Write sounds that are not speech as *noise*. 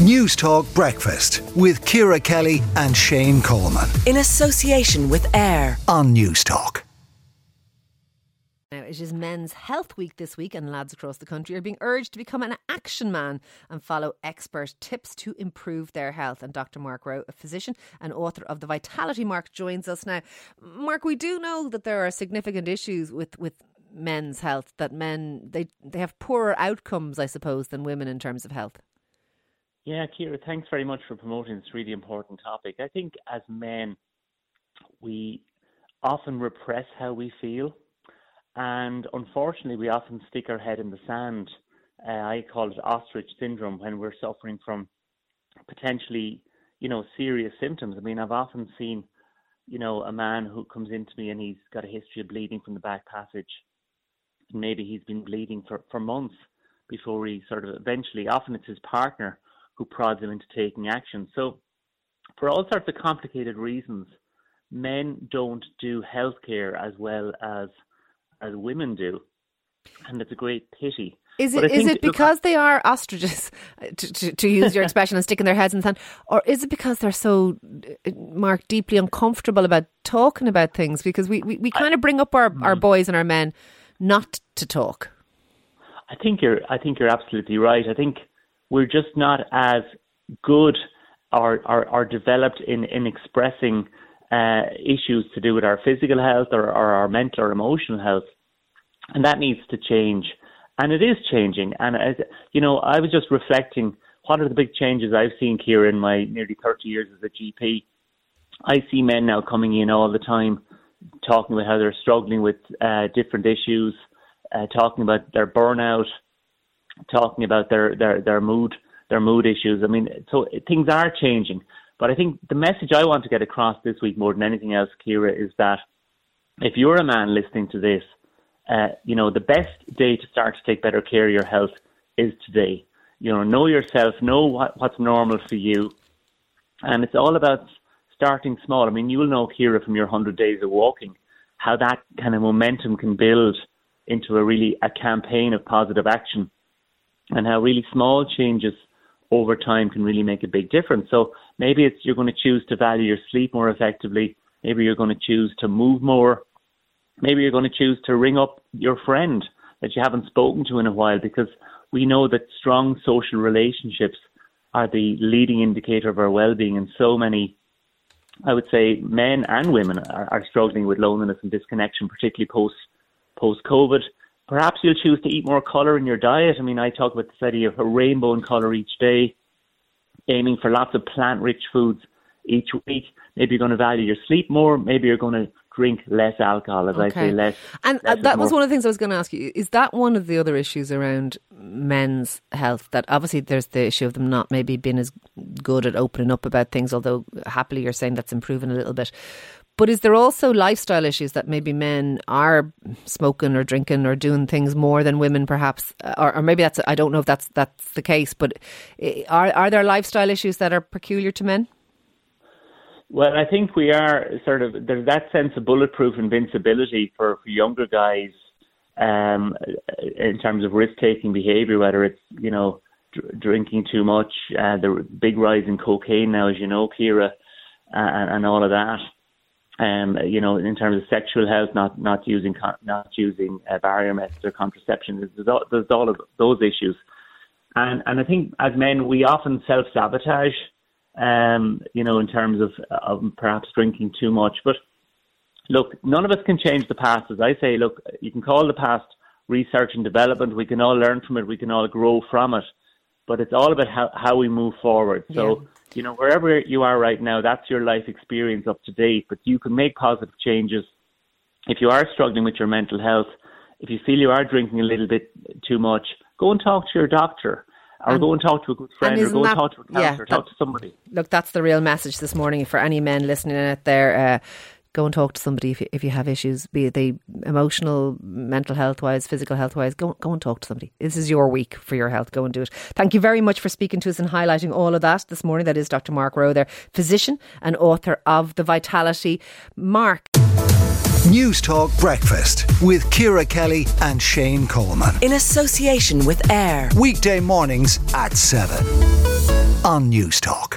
Newstalk Breakfast with Ciara Kelly and Shane Coleman. In association with AIR on Newstalk. Now, it is Men's Health Week this week, and lads across the country are being urged to become an action man and follow expert tips to improve their health. And Dr. Mark Rowe, a physician and author of the Vitality Mark, joins us now. Mark, we do know that there are significant issues with, with men's health, that men they they have poorer outcomes, I suppose, than women in terms of health. Yeah, Ciara, thanks very much for promoting this really important topic. I think as men, we often repress how we feel, and unfortunately, we often stick our head in the sand. Uh, I call it ostrich syndrome when we're suffering from potentially, you know, serious symptoms. I mean, I've often seen, you know, a man who comes into me and he's got a history of bleeding from the back passage. Maybe he's been bleeding for, for months before he sort of eventually, often it's his partner who prods them into taking action. So, for all sorts of complicated reasons, men don't do healthcare as well as as women do, and it's a great pity. Is it is it because look, they are ostriches, *laughs* to, to, to, use your *laughs* expression, and sticking their heads in the sand, or is it because they're so, uh, Mark, deeply uncomfortable about talking about things? Because we, we, we kind of bring up our, our mm. boys and our men not to talk. I think you're I think you're absolutely right. I think we're just not as good or, or, or developed in, in expressing uh, issues to do with our physical health or, or our mental or emotional health. And that needs to change. And it is changing. And, you know, I was just reflecting what are the big changes I've seen here in my nearly 30 years as a GP. I see men now coming in all the time talking about how they're struggling with uh, different issues, uh, talking about their burnout, talking about their, their, their mood their mood issues. I mean, so things are changing. But I think the message I want to get across this week more than anything else, Ciara, is that if you're a man listening to this, uh, you know, the best day to start to take better care of your health is today. You know, know yourself, know what, what's normal for you. And it's all about starting small. I mean, you will know, Ciara, from your 100 days of walking, how that kind of momentum can build into a really a campaign of positive action and how really small changes over time can really make a big difference. So maybe it's you're going to choose to value your sleep more effectively. Maybe you're going to choose to move more. Maybe you're going to choose to ring up your friend that you haven't spoken to in a while because we know that strong social relationships are the leading indicator of our well-being and so many I would say men and women are, are struggling with loneliness and disconnection, particularly post post COVID. Perhaps you'll choose to eat more colour in your diet. I mean, I talk about the study of a rainbow in colour each day, aiming for lots of plant rich foods each week. Maybe you're going to value your sleep more. Maybe you're going to drink less alcohol, as okay. I say, less. And uh, less that was one of the things I was going to ask you. Is that one of the other issues around men's health? That obviously there's the issue of them not maybe being as good at opening up about things, although happily you're saying that's improving a little bit. But is there also lifestyle issues that maybe men are smoking or drinking or doing things more than women, perhaps, or, or maybe that's I don't know if that's that's the case. But eh, are are there lifestyle issues that are peculiar to men? Well, I think we are sort of there's that sense of bulletproof invincibility for, for younger guys um, in terms of risk taking behaviour, whether it's you know dr- drinking too much, uh, the big rise in cocaine now, as you know, Ciara, uh, and, and all of that um, you know, in terms of sexual health, not not using not using uh, barrier methods or contraception. There's all, there's all of those issues, and and I think as men we often self sabotage, um, you know, in terms of, of perhaps drinking too much. But look, none of us can change the past. As I say, look, you can call the past research and development. We can all learn from it. We can all grow from it. But it's all about how how we move forward. So. Yeah you know, wherever you are right now, that's your life experience up to date, but you can make positive changes. If you are struggling with your mental health, if you feel you are drinking a little bit too much, go and talk to your doctor. Or and, go and talk to a good friend, or go that, and talk to a counselor, yeah, talk to somebody. Look, that's the real message this morning for any men listening out there. Uh, go and talk to somebody if you, if you have issues, be it they emotional, mental health wise, physical health wise. Go go and talk to somebody. This is your week for your health. Go and do it. Thank you very much for speaking to us and highlighting all of that this morning. That is Dr. Mark Rowe, there, physician and author of the Vitality. Mark. Newstalk Breakfast with Ciara Kelly and Shane Coleman. In association with AIR. Weekday mornings at 7. on Newstalk.